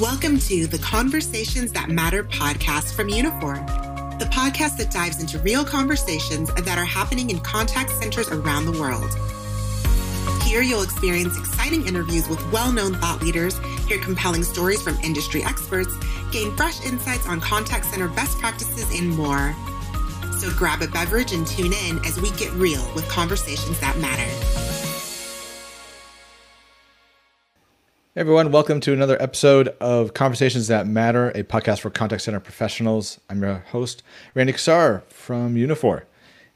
Welcome to the Conversations That Matter podcast from Uniphore, the podcast that dives into real conversations that are happening in contact centers around the world. Here, you'll experience exciting interviews with well known thought leaders, hear compelling stories from industry experts, gain fresh insights on contact center best practices, and more. So grab a beverage and tune in as we get real with conversations that matter. Hey everyone, welcome to another episode of Conversations That Matter, a podcast for contact center professionals. I'm your host, Randy Kassar from Uniphore.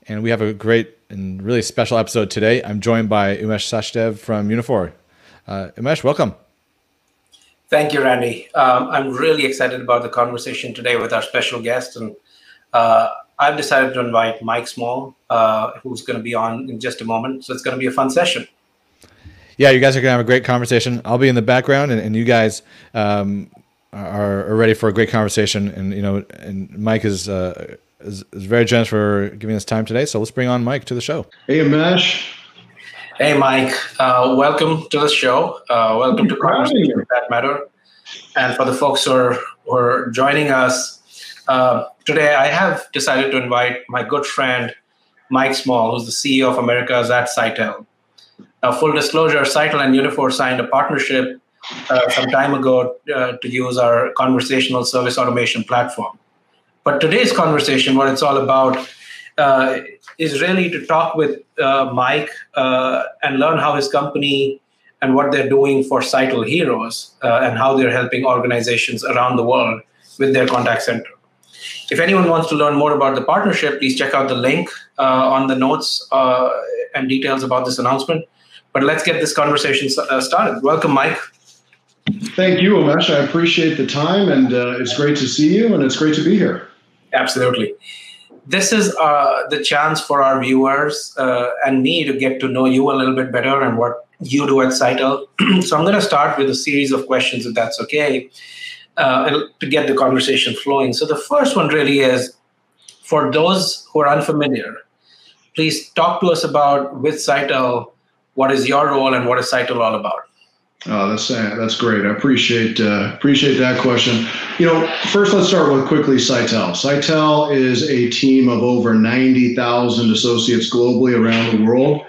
And we have a great and really special episode today. I'm joined by Umesh Sachdev from Uniphore. Uh, Umesh, welcome. Thank you, Randy. Um, I'm really excited about the conversation today with our special guest. And uh, I've decided to invite Mike Small, uh, who's going to be on in just a moment. So it's going to be a fun session yeah, you guys are gonna have a great conversation. I'll be in the background, and, and you guys um, are, are, ready for a great conversation. And you know, and Mike is, uh, is, is very generous for giving us time today. So let's bring on Mike to the show. Hey, Umesh. Hey, Mike. Uh, welcome to the show. Uh, welcome to Conversations That Matter. And for the folks who are, who are joining us uh, today, I have decided to invite my good friend Mike Small, who's the CEO of Americas at Sitel. Uh, full disclosure, Sitel and Uniphore signed a partnership uh, some time ago uh, to use our conversational service automation platform. But today's conversation, what it's all about, uh, is really to talk with uh, Mike uh, and learn how his company and what they're doing for Sitel Heroes and how they're helping organizations around the world with their contact center. If anyone wants to learn more about the partnership, please check out the link on the notes and details about this announcement. But let's get this conversation uh, started. Welcome, Mike. Thank you, Umesh. I appreciate the time, and uh, it's great to see you, and it's great to be here. Absolutely. This is uh, the chance for our viewers uh, and me to get to know you a little bit better and what you do at Sitel. so I'm going to start with a series of questions, if that's okay, uh, to get the conversation flowing. So the first one really is for those who are unfamiliar, please talk to us about with Sitel what is your role and what is Sitel all about? Oh, that's uh, that's great. I appreciate uh, appreciate that question. You know, first let's start with quickly Sitel. Sitel is a team of over ninety thousand associates globally around the world,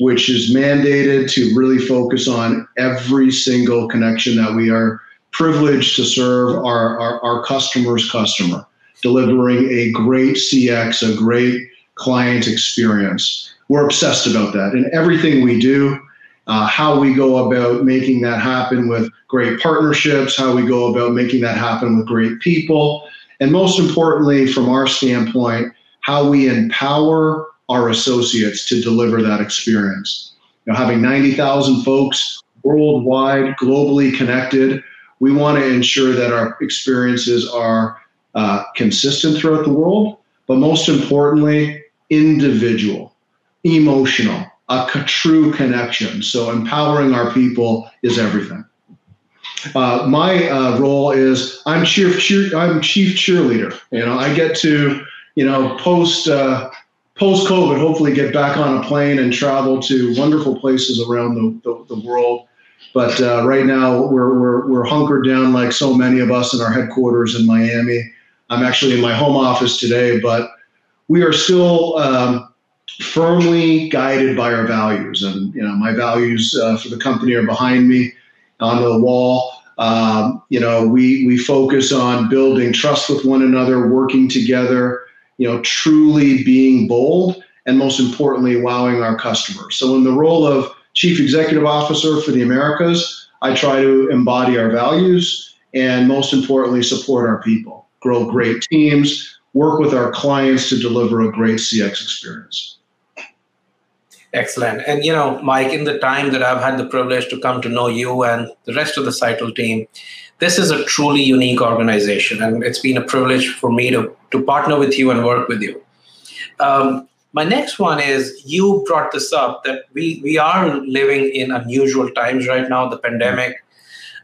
which is mandated to really focus on every single connection that we are privileged to serve our, our, our customers' customer, delivering a great CX, a great client experience we're obsessed about that. And everything we do, uh, how we go about making that happen with great partnerships, how we go about making that happen with great people, and most importantly, from our standpoint, how we empower our associates to deliver that experience. You know, having 90,000 folks worldwide, globally connected, we want to ensure that our experiences are uh, consistent throughout the world, but most importantly, individual emotional, a true connection. So empowering our people is everything. Uh, my uh, role is I'm chief cheer, I'm chief cheerleader. You know, I get to you know post uh, post COVID, hopefully get back on a plane and travel to wonderful places around the, the, the world. But uh, right now we're, we're we're hunkered down like so many of us in our headquarters in Miami. I'm actually in my home office today, but we are still um, firmly guided by our values. And you know, my values uh, for the company are behind me on the wall. Um, you know, we we focus on building trust with one another, working together. You know, truly being bold, and most importantly, wowing our customers. So, in the role of chief executive officer for the Americas, I try to embody our values and most importantly, support our people, grow great teams, work with our clients to deliver a great CX experience. Excellent. And you know, Mike, in the time that I've had the privilege to come to know you and the rest of the Sitel team, this is a truly unique organization, and it's been a privilege for me to to partner with you and work with you. Um, my next one is you brought this up that we we are living in unusual times right now. The pandemic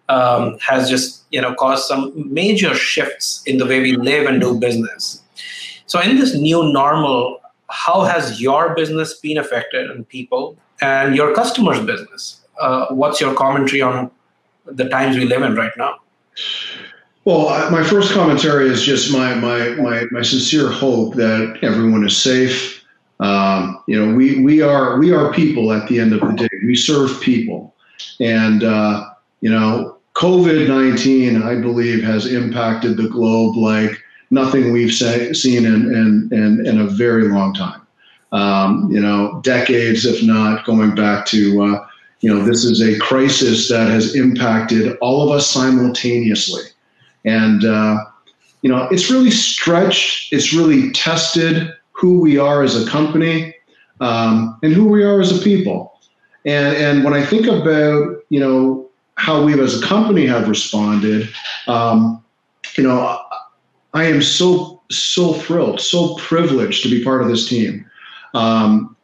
um, has just you know caused some major shifts in the way we live and do business. So in this new normal, how has your business been affected and people and your customers' business? Uh, what's your commentary on the times we live in right now? Well, my first commentary is just my my my, my sincere hope that everyone is safe. Um, you know, we we are we are people at the end of the day. We serve people, and uh, you know, COVID nineteen, I believe, has impacted the globe like nothing we've say, seen in, in in in a very long time. Um, you know, decades, if not going back to. Uh, you know, this is a crisis that has impacted all of us simultaneously. And, uh, you know, it's really stretched, it's really tested who we are as a company um, and who we are as a people. And, and when I think about, you know, how we as a company have responded, um, you know, I am so, so thrilled, so privileged to be part of this team. Um,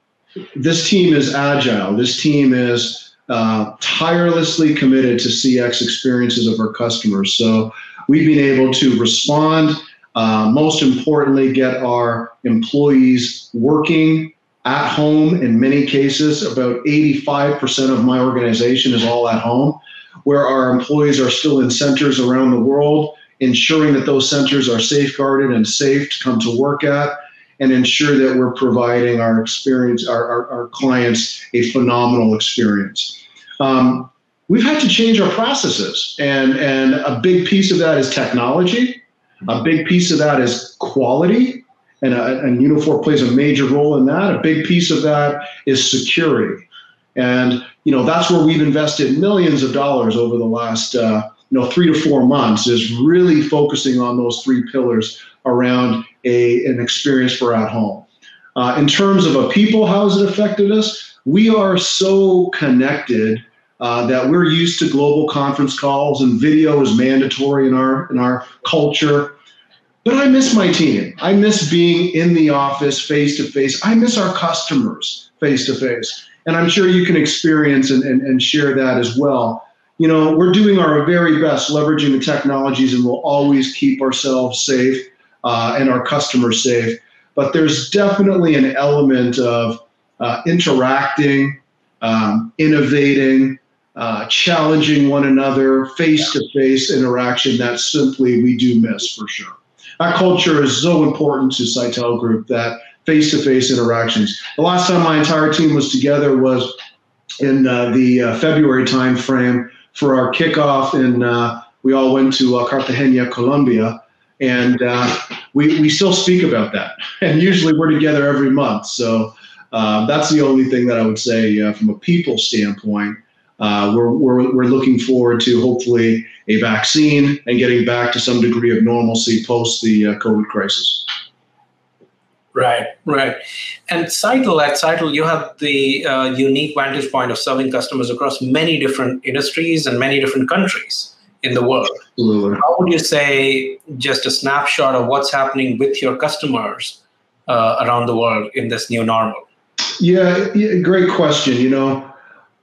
this team is agile. This team is uh, tirelessly committed to CX experiences of our customers. So we've been able to respond. Uh, most importantly, get our employees working at home in many cases. About 85% of my organization is all at home, where our employees are still in centers around the world, ensuring that those centers are safeguarded and safe to come to work at. And ensure that we're providing our experience, our, our, our clients, a phenomenal experience. Um, we've had to change our processes. And, and a big piece of that is technology. A big piece of that is quality. And, uh, and Uniphore plays a major role in that. A big piece of that is security. And, you know, that's where we've invested millions of dollars over the last, uh, you know, three to four months is really focusing on those three pillars around a, an experience for at home. Uh, in terms of a people, how has it affected us? We are so connected uh, that we're used to global conference calls and video is mandatory in our in our culture. But I miss my team. I miss being in the office face to face. I miss our customers face to face. And I'm sure you can experience and, and, and share that as well. You know, we're doing our very best leveraging the technologies and we'll always keep ourselves safe uh, and our customers safe. But there's definitely an element of uh, interacting, um, innovating, uh, challenging one another, face to face interaction that simply we do miss for sure. That culture is so important to Sitel Group that face to face interactions. The last time my entire team was together was in uh, the uh, February timeframe for our kickoff, and uh, we all went to uh, Cartagena, Colombia. And uh, we, we still speak about that. And usually we're together every month. So that's the only thing that I would say from a people standpoint uh, we're, we're, we're looking forward to hopefully a vaccine and getting back to some degree of normalcy post the uh, COVID crisis. Right, right. And Sitel, at Sitel, you have the uh, unique vantage point of serving customers across many different industries and many different countries in the world. Absolutely. How would you say just a snapshot of what's happening with your customers uh, around the world in this new normal? Yeah, yeah, great question. You know,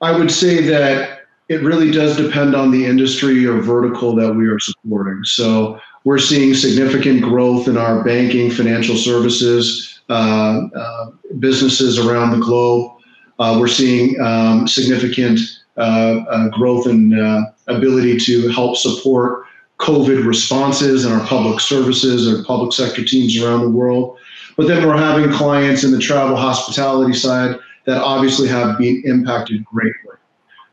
I would say that it really does depend on the industry or vertical that we are supporting. So we're seeing significant growth in our banking, financial services, uh, uh, businesses around the globe. Uh, we're seeing um, significant uh, uh, growth in uh, ability to help support COVID responses in our public services or public sector teams around the world. But then we're having clients in the travel hospitality side that obviously have been impacted greatly.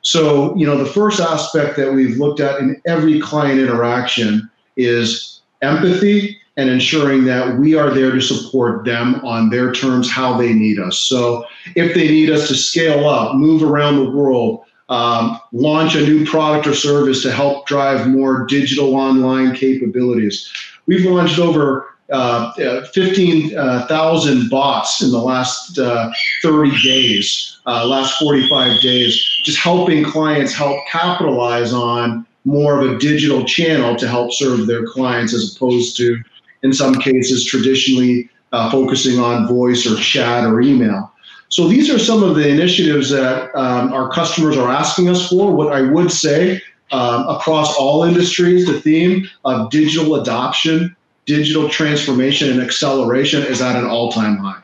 So, you know, the first aspect that we've looked at in every client interaction is empathy and ensuring that we are there to support them on their terms, how they need us. So, if they need us to scale up, move around the world, um, launch a new product or service to help drive more digital online capabilities. We've launched over uh, 15,000 bots in the last uh, 30 days, uh, last 45 days, just helping clients help capitalize on more of a digital channel to help serve their clients as opposed to, in some cases, traditionally uh, focusing on voice or chat or email. So these are some of the initiatives that um, our customers are asking us for. What I would say um, across all industries, the theme of digital adoption digital transformation and acceleration is at an all-time high.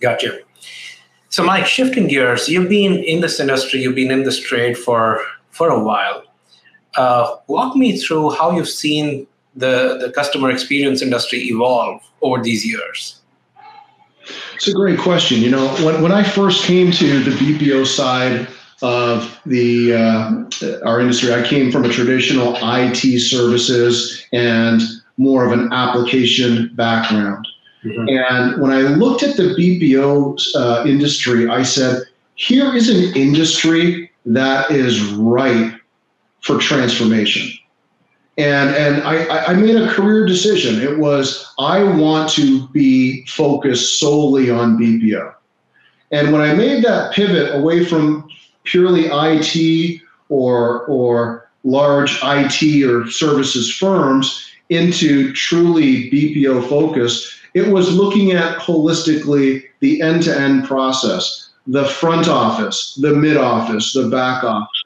Gotcha. So, Mike, shifting gears, you've been in this industry, you've been in this trade for for a while. Uh, walk me through how you've seen the, the customer experience industry evolve over these years. It's a great question. You know, when, when I first came to the BPO side of the uh, our industry, I came from a traditional IT services and more of an application background. Mm-hmm. And when I looked at the BPO uh, industry, I said, here is an industry that is ripe for transformation. And, and I, I made a career decision. It was, I want to be focused solely on BPO. And when I made that pivot away from purely IT or, or large IT or services firms into truly BPO focus, it was looking at holistically the end to end process, the front office, the mid office, the back office.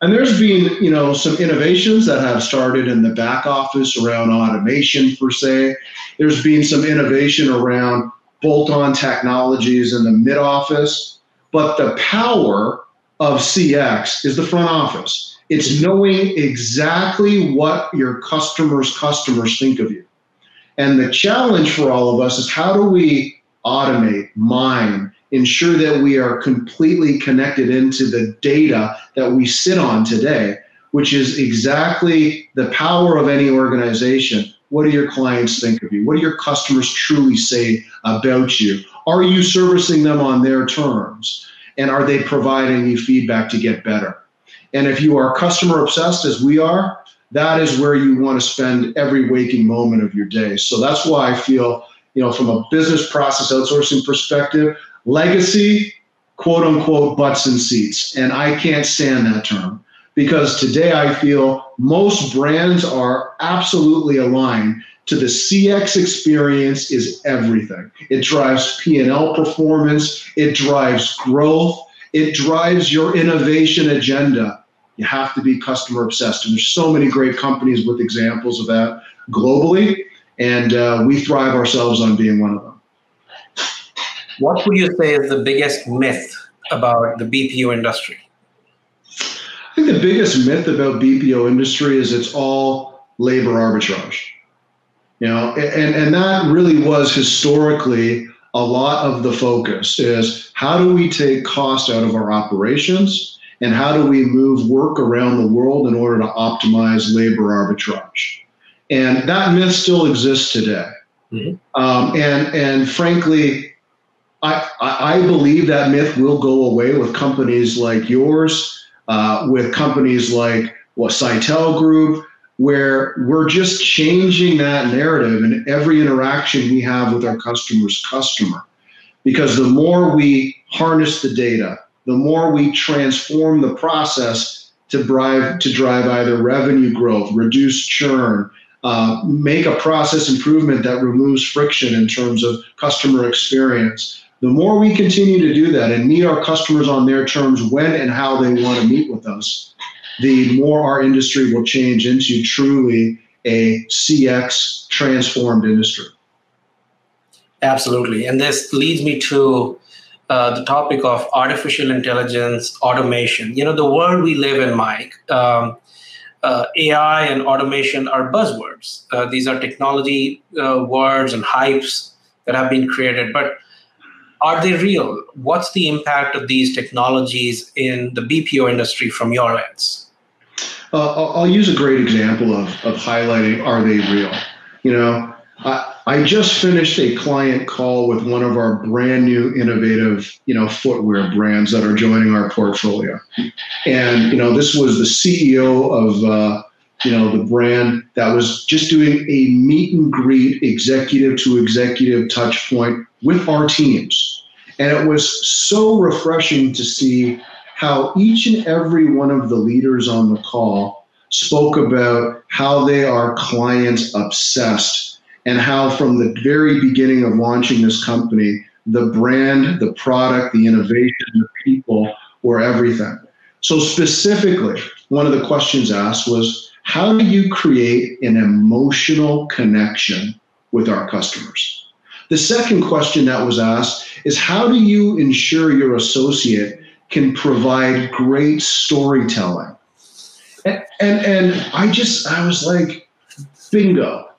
And there's been, you know, some innovations that have started in the back office around automation per se. There's been some innovation around bolt-on technologies in the mid office, but the power of CX is the front office. It's knowing exactly what your customers' customers think of you. And the challenge for all of us is how do we automate, mine, ensure that we are completely connected into the data that we sit on today, which is exactly the power of any organization. What do your clients think of you? What do your customers truly say about you? Are you servicing them on their terms? And are they providing you feedback to get better? And if you are customer obsessed as we are, that is where you want to spend every waking moment of your day. So that's why I feel, you know, from a business process outsourcing perspective, legacy, quote unquote, butts and seats. And I can't stand that term because today I feel most brands are absolutely aligned to the CX experience is everything. It drives P&L performance, it drives growth, it drives your innovation agenda. You have to be customer obsessed. And there's so many great companies with examples of that globally. And uh, we thrive ourselves on being one of them. What would you say is the biggest myth about the BPO industry? I think the biggest myth about BPO industry is it's all labor arbitrage. You know, and, and that really was historically a lot of the focus is how do we take cost out of our operations and how do we move work around the world in order to optimize labor arbitrage? And that myth still exists today. Mm-hmm. Um, and and frankly, I, I believe that myth will go away with companies like yours, uh, with companies like what Sitel Group, where we're just changing that narrative in every interaction we have with our customer's customer. Because the more we harness the data, the more we transform the process to drive to drive either revenue growth, reduce churn, uh, make a process improvement that removes friction in terms of customer experience. The more we continue to do that and meet our customers on their terms when and how they want to meet with us, the more our industry will change into truly a CX transformed industry. Absolutely. And this leads me to uh, the topic of artificial intelligence, automation. You know, the world we live in, Mike, um, uh, AI and automation are buzzwords. Uh, these are technology uh, words and hypes that have been created, but are they real? What's the impact of these technologies in the BPO industry from your lens? Uh, I'll use a great example of, of highlighting are they real? You know, I, I just finished a client call with one of our brand new innovative, you know, footwear brands that are joining our portfolio. And, you know, this was the CEO of, uh, you know, the brand that was just doing a meet and greet executive to executive touch point with our teams. And it was so refreshing to see how each and every one of the leaders on the call spoke about how they are client obsessed and how from the very beginning of launching this company, the brand, the product, the innovation, the people were everything. So, specifically, one of the questions asked was how do you create an emotional connection with our customers? The second question that was asked is how do you ensure your associate can provide great storytelling? And, and and I just I was like, bingo.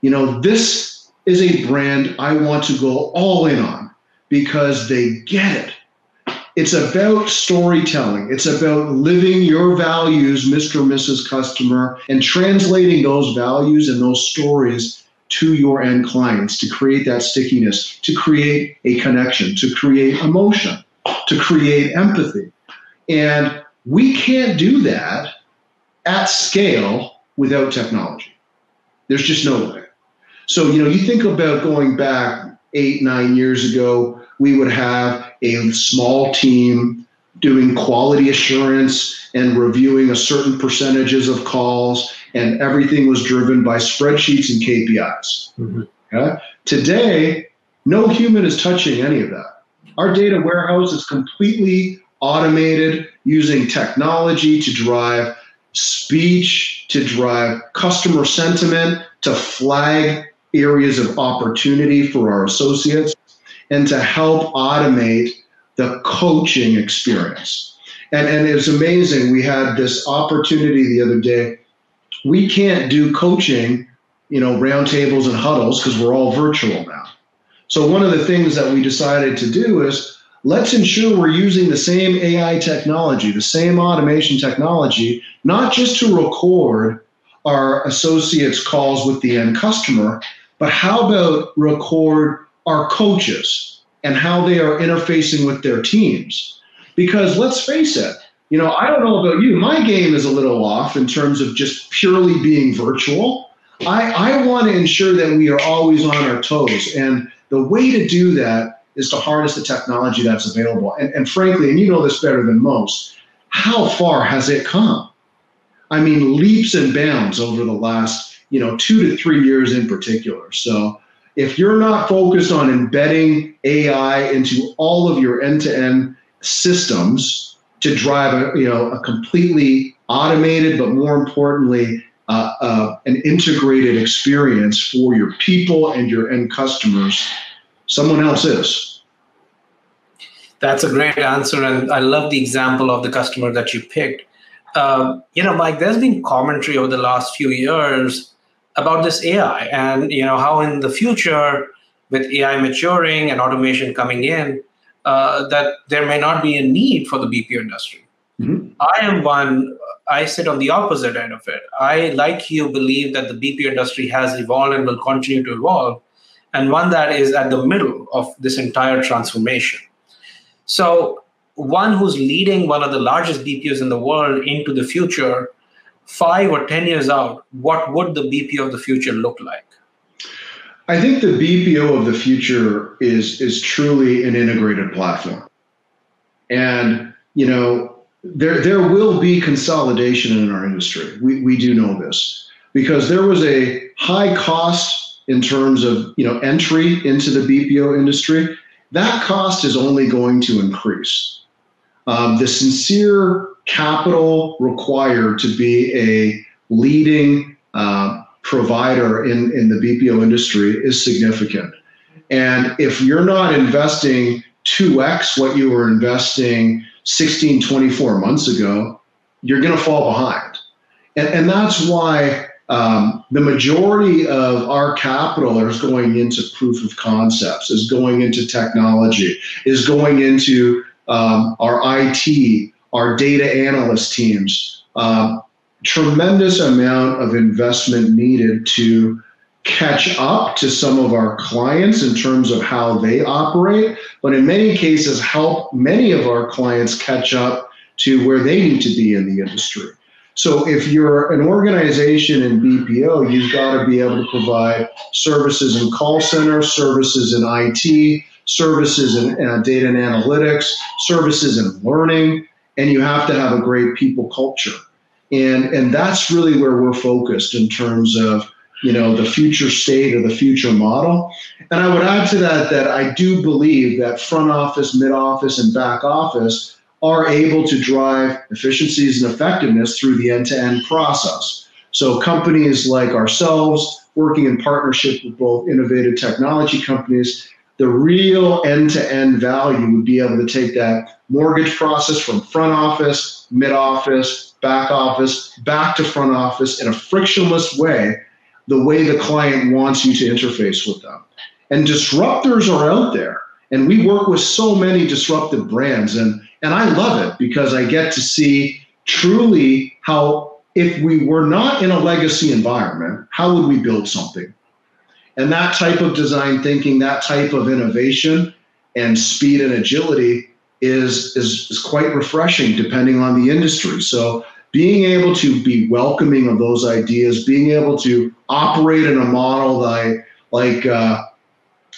You know, this is a brand I want to go all in on because they get it. It's about storytelling. It's about living your values, Mr. or Mrs. Customer, and translating those values and those stories to your end clients to create that stickiness, to create a connection, to create emotion, to create empathy. And we can't do that at scale without technology. There's just no way. So, you know, you think about going back eight, nine years ago, we would have a small team doing quality assurance and reviewing a certain percentages of calls, and everything was driven by spreadsheets and KPIs. Mm-hmm. Okay? Today, no human is touching any of that. Our data warehouse is completely automated using technology to drive speech, to drive customer sentiment, to flag areas of opportunity for our associates and to help automate the coaching experience. And, and it was amazing. We had this opportunity the other day. We can't do coaching, you know, roundtables and huddles because we're all virtual now. So one of the things that we decided to do is let's ensure we're using the same AI technology, the same automation technology, not just to record our associates' calls with the end customer, but how about record our coaches and how they are interfacing with their teams? Because let's face it, you know, I don't know about you, my game is a little off in terms of just purely being virtual. I, I want to ensure that we are always on our toes. And the way to do that is to harness the technology that's available. And, and frankly, and you know this better than most, how far has it come? I mean, leaps and bounds over the last you know, two to three years in particular. So if you're not focused on embedding AI into all of your end-to-end systems to drive a, you know, a completely automated, but more importantly, uh, uh, an integrated experience for your people and your end customers, someone else is. That's a great answer, and I love the example of the customer that you picked. Um, you know, Mike, there's been commentary over the last few years about this AI and you know how in the future with AI maturing and automation coming in, uh, that there may not be a need for the BPO industry. Mm-hmm. I am one. I sit on the opposite end of it. I, like you, believe that the BPO industry has evolved and will continue to evolve, and one that is at the middle of this entire transformation. So, one who's leading one of the largest BPOs in the world into the future five or 10 years out, what would the BPO of the future look like? I think the BPO of the future is, is truly an integrated platform. And, you know, there, there will be consolidation in our industry. We, we do know this because there was a high cost in terms of, you know, entry into the BPO industry. That cost is only going to increase. Um, the sincere capital required to be a leading uh, provider in, in the BPO industry is significant. And if you're not investing 2x what you were investing 16, 24 months ago, you're going to fall behind. And, and that's why um, the majority of our capital is going into proof of concepts, is going into technology, is going into um, our IT, our data analyst teams. Uh, tremendous amount of investment needed to catch up to some of our clients in terms of how they operate, but in many cases, help many of our clients catch up to where they need to be in the industry. So if you're an organization in BPO, you've got to be able to provide services in call center, services in IT, services in uh, data and analytics, services in learning, and you have to have a great people culture. And, and that's really where we're focused in terms of you know the future state or the future model and i would add to that that i do believe that front office mid office and back office are able to drive efficiencies and effectiveness through the end-to-end process so companies like ourselves working in partnership with both innovative technology companies the real end-to-end value would be able to take that mortgage process from front office, mid office, back office, back to front office in a frictionless way, the way the client wants you to interface with them. And disruptors are out there. And we work with so many disruptive brands. And, and I love it because I get to see truly how, if we were not in a legacy environment, how would we build something? And that type of design thinking, that type of innovation and speed and agility is, is, is quite refreshing depending on the industry. So being able to be welcoming of those ideas, being able to operate in a model like, like uh,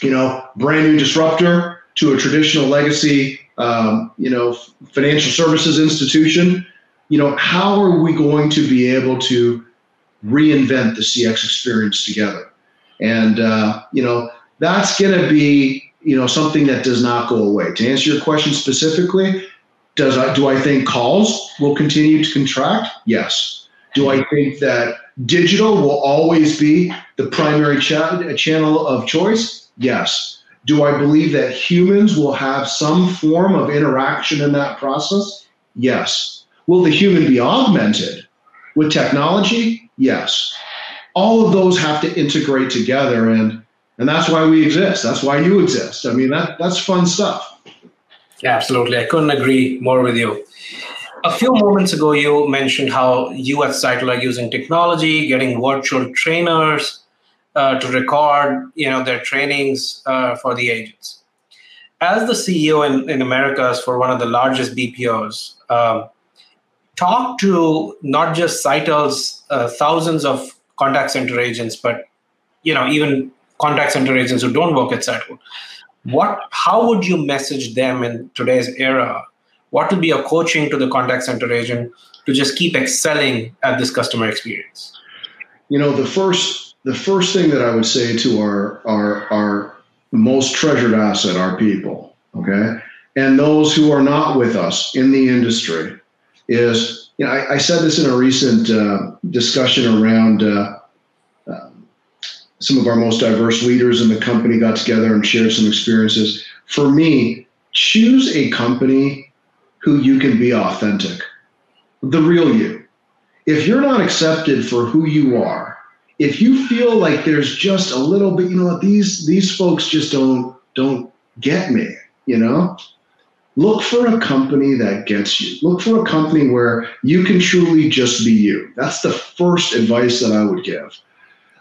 you know, brand new disruptor to a traditional legacy, um, you know, financial services institution, you know, how are we going to be able to reinvent the CX experience together? And, uh, you know, that's going to be, you know, something that does not go away. To answer your question specifically, does I, do I think calls will continue to contract? Yes. Do I think that digital will always be the primary cha- channel of choice? Yes. Do I believe that humans will have some form of interaction in that process? Yes. Will the human be augmented with technology? Yes. All of those have to integrate together and and that's why we exist. That's why you exist. I mean that that's fun stuff. Yeah, absolutely. I couldn't agree more with you. A few moments ago, you mentioned how you at Sitel are using technology, getting virtual trainers uh, to record, you know, their trainings uh, for the agents. As the CEO in, in Americas for one of the largest BPOs, um, talk to not just Sitel's uh, thousands of contact center agents, but you know, even contact center agents who don't work at Sitel what how would you message them in today's era? What would be a coaching to the contact center agent to just keep excelling at this customer experience? You know the first the first thing that i would say to our our our most treasured asset our people okay and those who are not with us in the industry is you know i, I said this in a recent uh, discussion around uh, some of our most diverse leaders in the company got together and shared some experiences. For me, choose a company who you can be authentic, the real you. If you're not accepted for who you are, if you feel like there's just a little bit, you know, these these folks just don't don't get me, you know, look for a company that gets you. Look for a company where you can truly just be you. That's the first advice that I would give.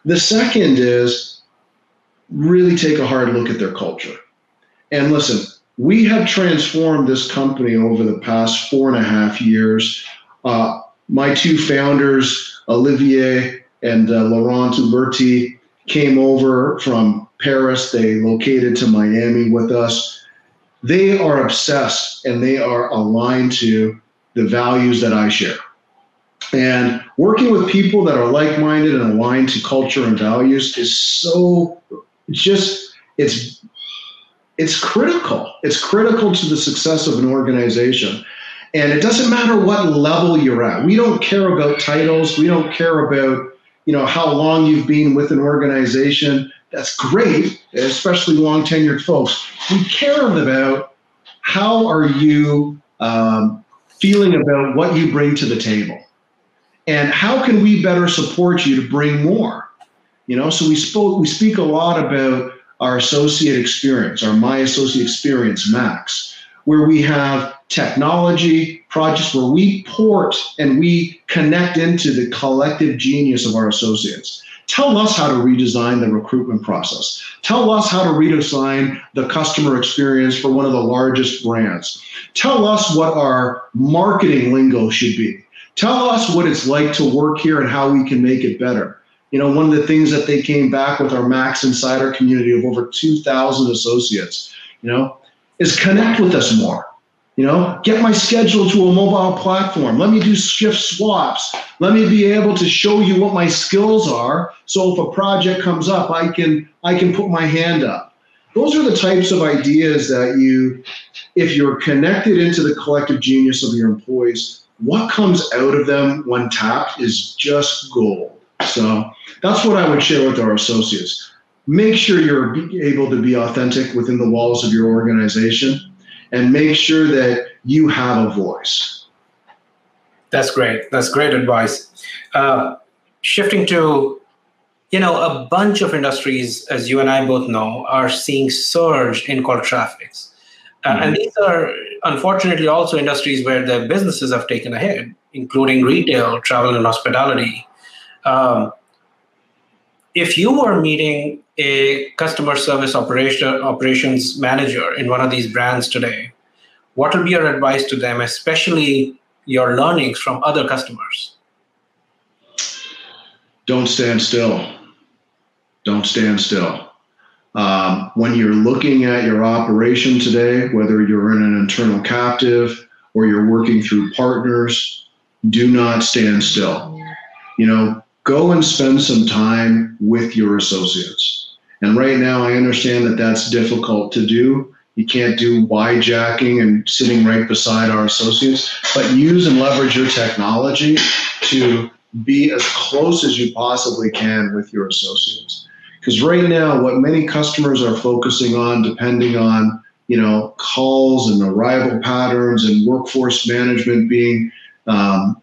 The second is really take a hard look at their culture. And listen, we have transformed this company over the past four and a half years. Uh, my two founders, Olivier and uh, Laurent Uberti, came over from Paris. They located to Miami with us. They are obsessed and they are aligned to the values that I share. And working with people that are like minded and aligned to culture and values is so just, it's, it's critical. It's critical to the success of an organization. And it doesn't matter what level you're at. We don't care about titles. We don't care about, you know, how long you've been with an organization. That's great, especially long tenured folks. We care about how are you um, feeling about what you bring to the table? And how can we better support you to bring more? You know so we spoke we speak a lot about our associate experience our my associate experience max where we have technology projects where we port and we connect into the collective genius of our associates tell us how to redesign the recruitment process tell us how to redesign the customer experience for one of the largest brands tell us what our marketing lingo should be Tell us what it's like to work here and how we can make it better. You know, one of the things that they came back with our Max Insider community of over 2,000 associates, you know, is connect with us more. You know, get my schedule to a mobile platform. Let me do shift swaps. Let me be able to show you what my skills are. So if a project comes up, I can I can put my hand up. Those are the types of ideas that you, if you're connected into the collective genius of your employees, what comes out of them when tapped is just gold. So that's what I would share with our associates. make sure you're able to be authentic within the walls of your organization and make sure that you have a voice. That's great. That's great advice. Uh, shifting to, you know, a bunch of industries, as you and I both know, are seeing surge in call traffics. Uh, mm-hmm. And these are unfortunately also industries where the businesses have taken a hit, including retail, travel, and hospitality. Um, if you were meeting a customer service operation, operations manager in one of these brands today, what would be your advice to them, especially your learnings from other customers? Don't stand still. Don't stand still. Um, when you're looking at your operation today, whether you're in an internal captive or you're working through partners, do not stand still. You know, go and spend some time with your associates. And right now, I understand that that's difficult to do. You can't do Y-jacking and sitting right beside our associates, but use and leverage your technology to be as close as you possibly can with your associates. Because right now, what many customers are focusing on, depending on you know calls and arrival patterns and workforce management being um,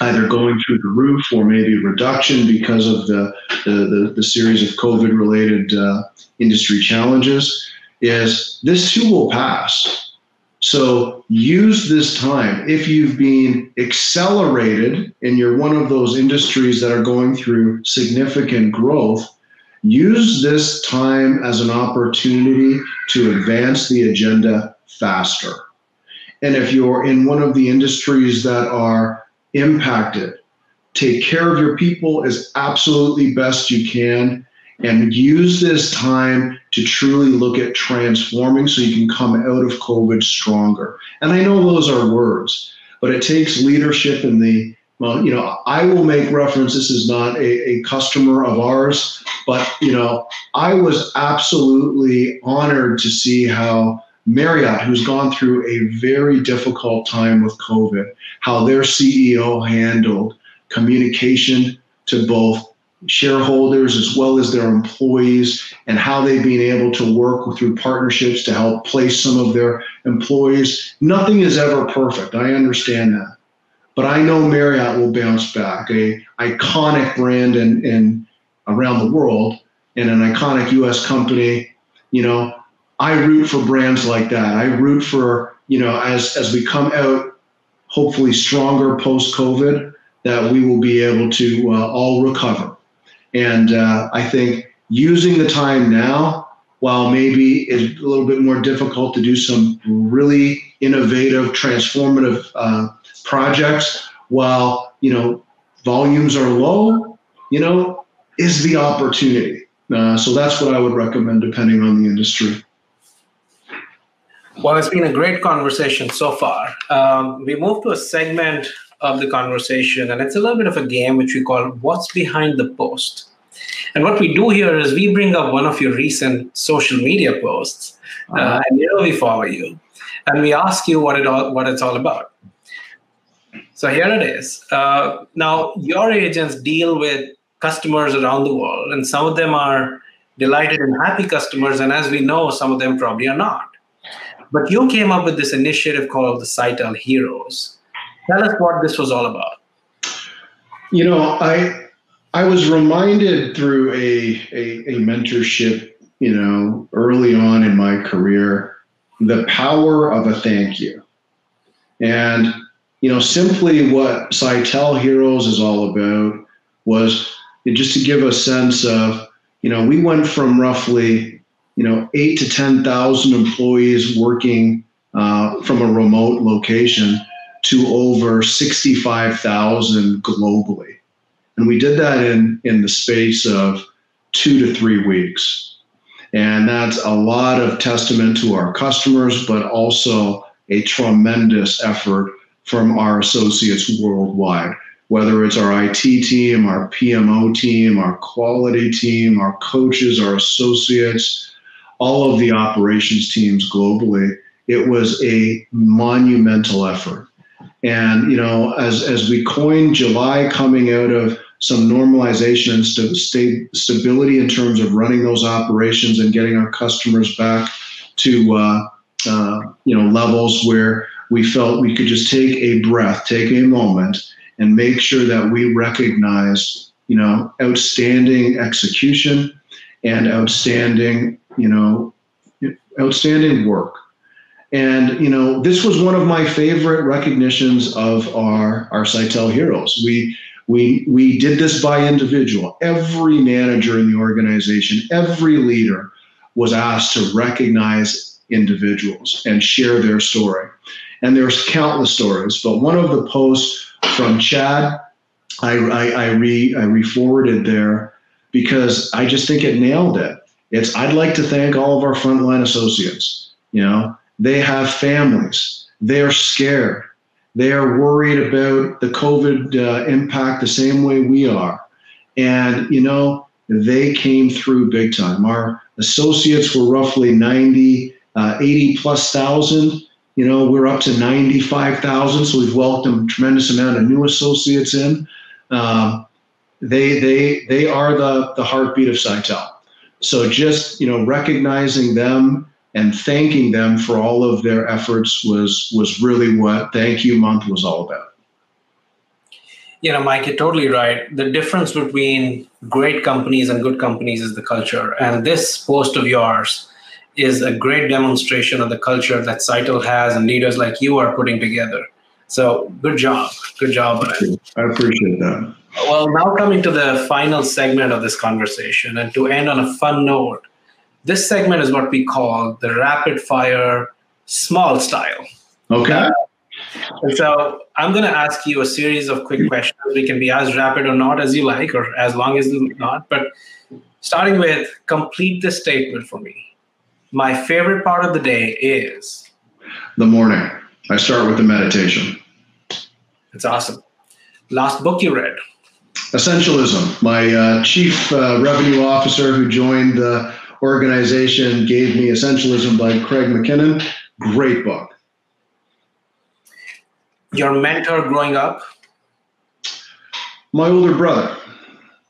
either going through the roof or maybe reduction because of the the, the, the series of COVID related uh, industry challenges, is this too will pass. So use this time. If you've been accelerated and you're one of those industries that are going through significant growth, use this time as an opportunity to advance the agenda faster. And if you're in one of the industries that are impacted, take care of your people as absolutely best you can and use this time to truly look at transforming so you can come out of COVID stronger. And I know those are words, but it takes leadership in the well, you know, I will make reference. This is not a, a customer of ours, but you know, I was absolutely honored to see how Marriott, who's gone through a very difficult time with COVID, how their CEO handled communication to both shareholders as well as their employees and how they've been able to work through partnerships to help place some of their employees. Nothing is ever perfect. I understand that. But I know Marriott will bounce back, a iconic brand in, in around the world and an iconic US company. You know, I root for brands like that. I root for, you know, as as we come out hopefully stronger post COVID, that we will be able to uh, all recover and uh, I think using the time now, while maybe it's a little bit more difficult to do some really innovative, transformative uh, projects, while you know volumes are low, you know, is the opportunity. Uh, so that's what I would recommend, depending on the industry. Well, it's been a great conversation so far. Um, we move to a segment of the conversation, and it's a little bit of a game which we call What's Behind the Post. And what we do here is we bring up one of your recent social media posts, uh, uh-huh. and here we follow you, and we ask you what it all what it's all about. So here it is. Uh, now your agents deal with customers around the world, and some of them are delighted and happy customers, and as we know, some of them probably are not. But you came up with this initiative called the Sitel Heroes. Tell us what this was all about. You know, I I was reminded through a, a, a mentorship, you know, early on in my career, the power of a thank you. And, you know, simply what Sitel Heroes is all about was just to give a sense of, you know, we went from roughly, you know, eight to 10,000 employees working uh, from a remote location to over 65,000 globally. And we did that in, in the space of two to three weeks. And that's a lot of testament to our customers, but also a tremendous effort from our associates worldwide, whether it's our IT team, our PMO team, our quality team, our coaches, our associates, all of the operations teams globally. It was a monumental effort. And, you know, as, as we coined July coming out of some normalization and st- st- stability in terms of running those operations and getting our customers back to uh, uh, you know levels where we felt we could just take a breath, take a moment, and make sure that we recognized you know outstanding execution and outstanding you know outstanding work. And you know, this was one of my favorite recognitions of our our Sitel heroes. We we we did this by individual. Every manager in the organization, every leader was asked to recognize individuals and share their story. And there's countless stories, but one of the posts from Chad, I, I, I re I re-forwarded there because I just think it nailed it. It's I'd like to thank all of our frontline associates. You know, they have families. They're scared. They are worried about the COVID uh, impact the same way we are. And, you know, they came through big time. Our associates were roughly 90, uh, 80 plus thousand. You know, we're up to 95,000. So we've welcomed a tremendous amount of new associates in. Um, they, they, they are the, the heartbeat of Sitel. So just, you know, recognizing them and thanking them for all of their efforts was was really what Thank You Month was all about. You know, Mike, you're totally right. The difference between great companies and good companies is the culture. And this post of yours is a great demonstration of the culture that Sitel has and leaders like you are putting together. So good job. Good job. I appreciate that. Well, now coming to the final segment of this conversation, and to end on a fun note, this segment is what we call the rapid fire small style. Okay. Uh, and so I'm going to ask you a series of quick questions. We can be as rapid or not as you like, or as long as not. But starting with complete the statement for me. My favorite part of the day is the morning. I start with the meditation. It's awesome. Last book you read? Essentialism. My uh, chief uh, revenue officer who joined the organization gave me Essentialism by Craig McKinnon. Great book. Your mentor growing up? My older brother,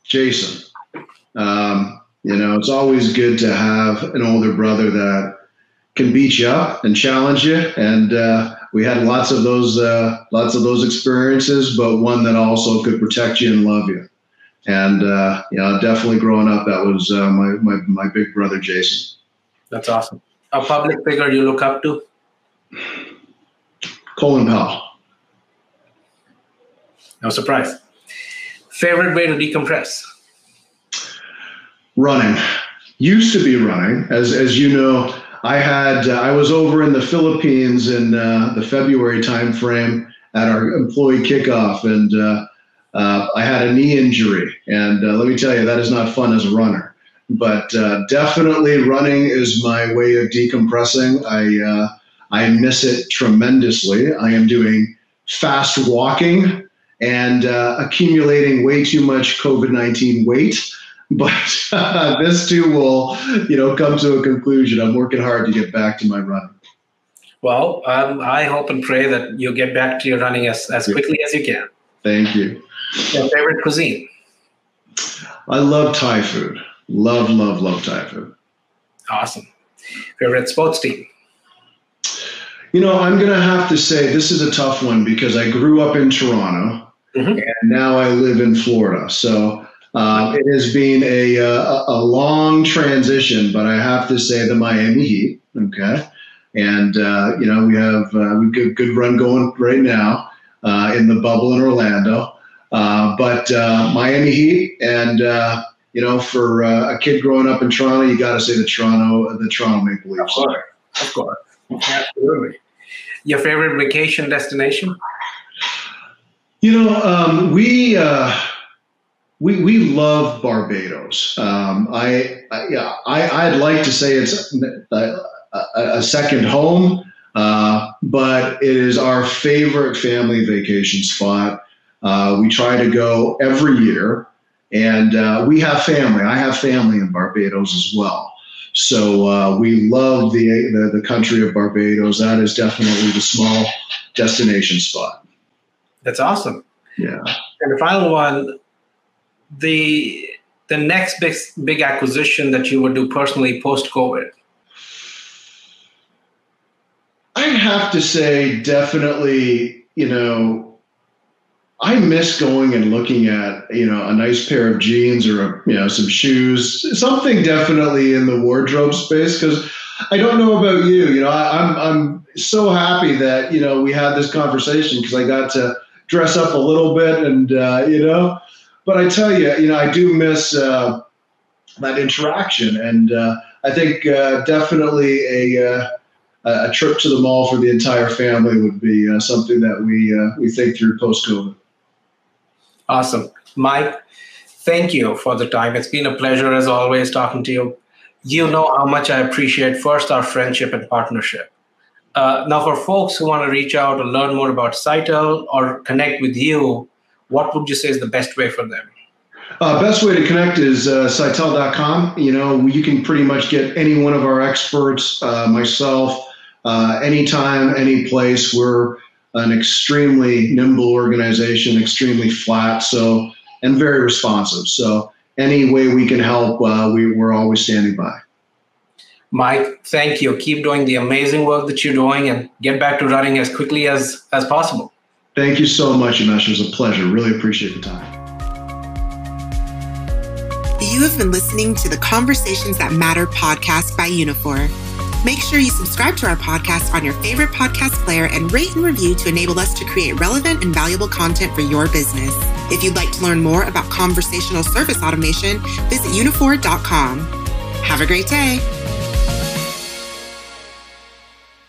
Jason. Um, you know, it's always good to have an older brother that can beat you up and challenge you. And uh, we had lots of those, uh, lots of those experiences, but one that also could protect you and love you. And uh, you know, definitely growing up, that was uh, my, my my big brother Jason. That's awesome. A public figure you look up to? Colin Powell. No surprise. Favorite way to decompress? Running. Used to be running, as as you know. I had uh, I was over in the Philippines in uh, the February timeframe at our employee kickoff, and uh, uh, I had a knee injury, and uh, let me tell you, that is not fun as a runner. But definitely, running is my way of decompressing. I I miss it tremendously. I am doing fast walking and accumulating way too much COVID nineteen weight. But this too will, you know, come to a conclusion. I'm working hard to get back to my running. Well, um, I hope and pray that you'll get back to your running as, as quickly as you can. Thank you. Your favorite cuisine? I love Thai food. Love, love, love Thai food. Awesome. Favorite sports team? You know, I'm going to have to say this is a tough one because I grew up in Toronto mm-hmm. and now I live in Florida. So uh, it has been a, a, a, long transition, but I have to say the Miami Heat. Okay. And, uh, you know, we have uh, we good, good run going right now uh, in the bubble in Orlando. Uh, but uh, Miami Heat, and uh, you know, for a kid growing up in Toronto, you got to say the Toronto, the Toronto Maple Leafs. Of course, of course, absolutely. Your favorite vacation destination? You know, um, we we we love Barbados. Um, I, I, yeah, I I'd like to say it's a, a second home, uh, but it is our favorite family vacation spot. Uh, we try to go every year, and uh, we have family. I have family in Barbados as well. So uh, we love the, the, the country of Barbados. That is definitely the small destination spot. That's awesome. Yeah. And the final one, the the next big big acquisition that you would do personally post COVID? I'd have to say, definitely, you know, I miss going and looking at, you know, a nice pair of jeans or, a, you know, some shoes, something definitely in the wardrobe space. Cause I don't know about you, you know, I, I'm, I'm so happy that, you know, we had this conversation because I got to dress up a little bit and, uh, you know, but I tell you, you know, I do miss uh, that interaction. And uh, I think uh, definitely a, uh, a trip to the mall for the entire family would be uh, something that we, we think through post COVID. Awesome. Mike, thank you for the time. It's been a pleasure, as always, talking to you. You know how much I appreciate first our friendship and partnership. Uh, now, for folks who want to reach out or learn more about Sitel or connect with you, what would you say is the best way for them? Uh, best way to connect is uh, Sitel.com. You know, you can pretty much get any one of our experts, uh, myself, uh, anytime, any place. We're an extremely nimble organization, extremely flat, so and very responsive. So any way we can help, uh, we, we're always standing by. Mike, thank you. Keep doing the amazing work that you're doing and get back to running as quickly as, as possible. Thank you so much, Umesh. It was a pleasure. Really appreciate the time. You have been listening to the Conversations That Matter podcast by Uniphore. Make sure you subscribe to our podcast on your favorite podcast player and rate and review to enable us to create relevant and valuable content for your business. If you'd like to learn more about conversational service automation, visit uniphore.com. Have a great day.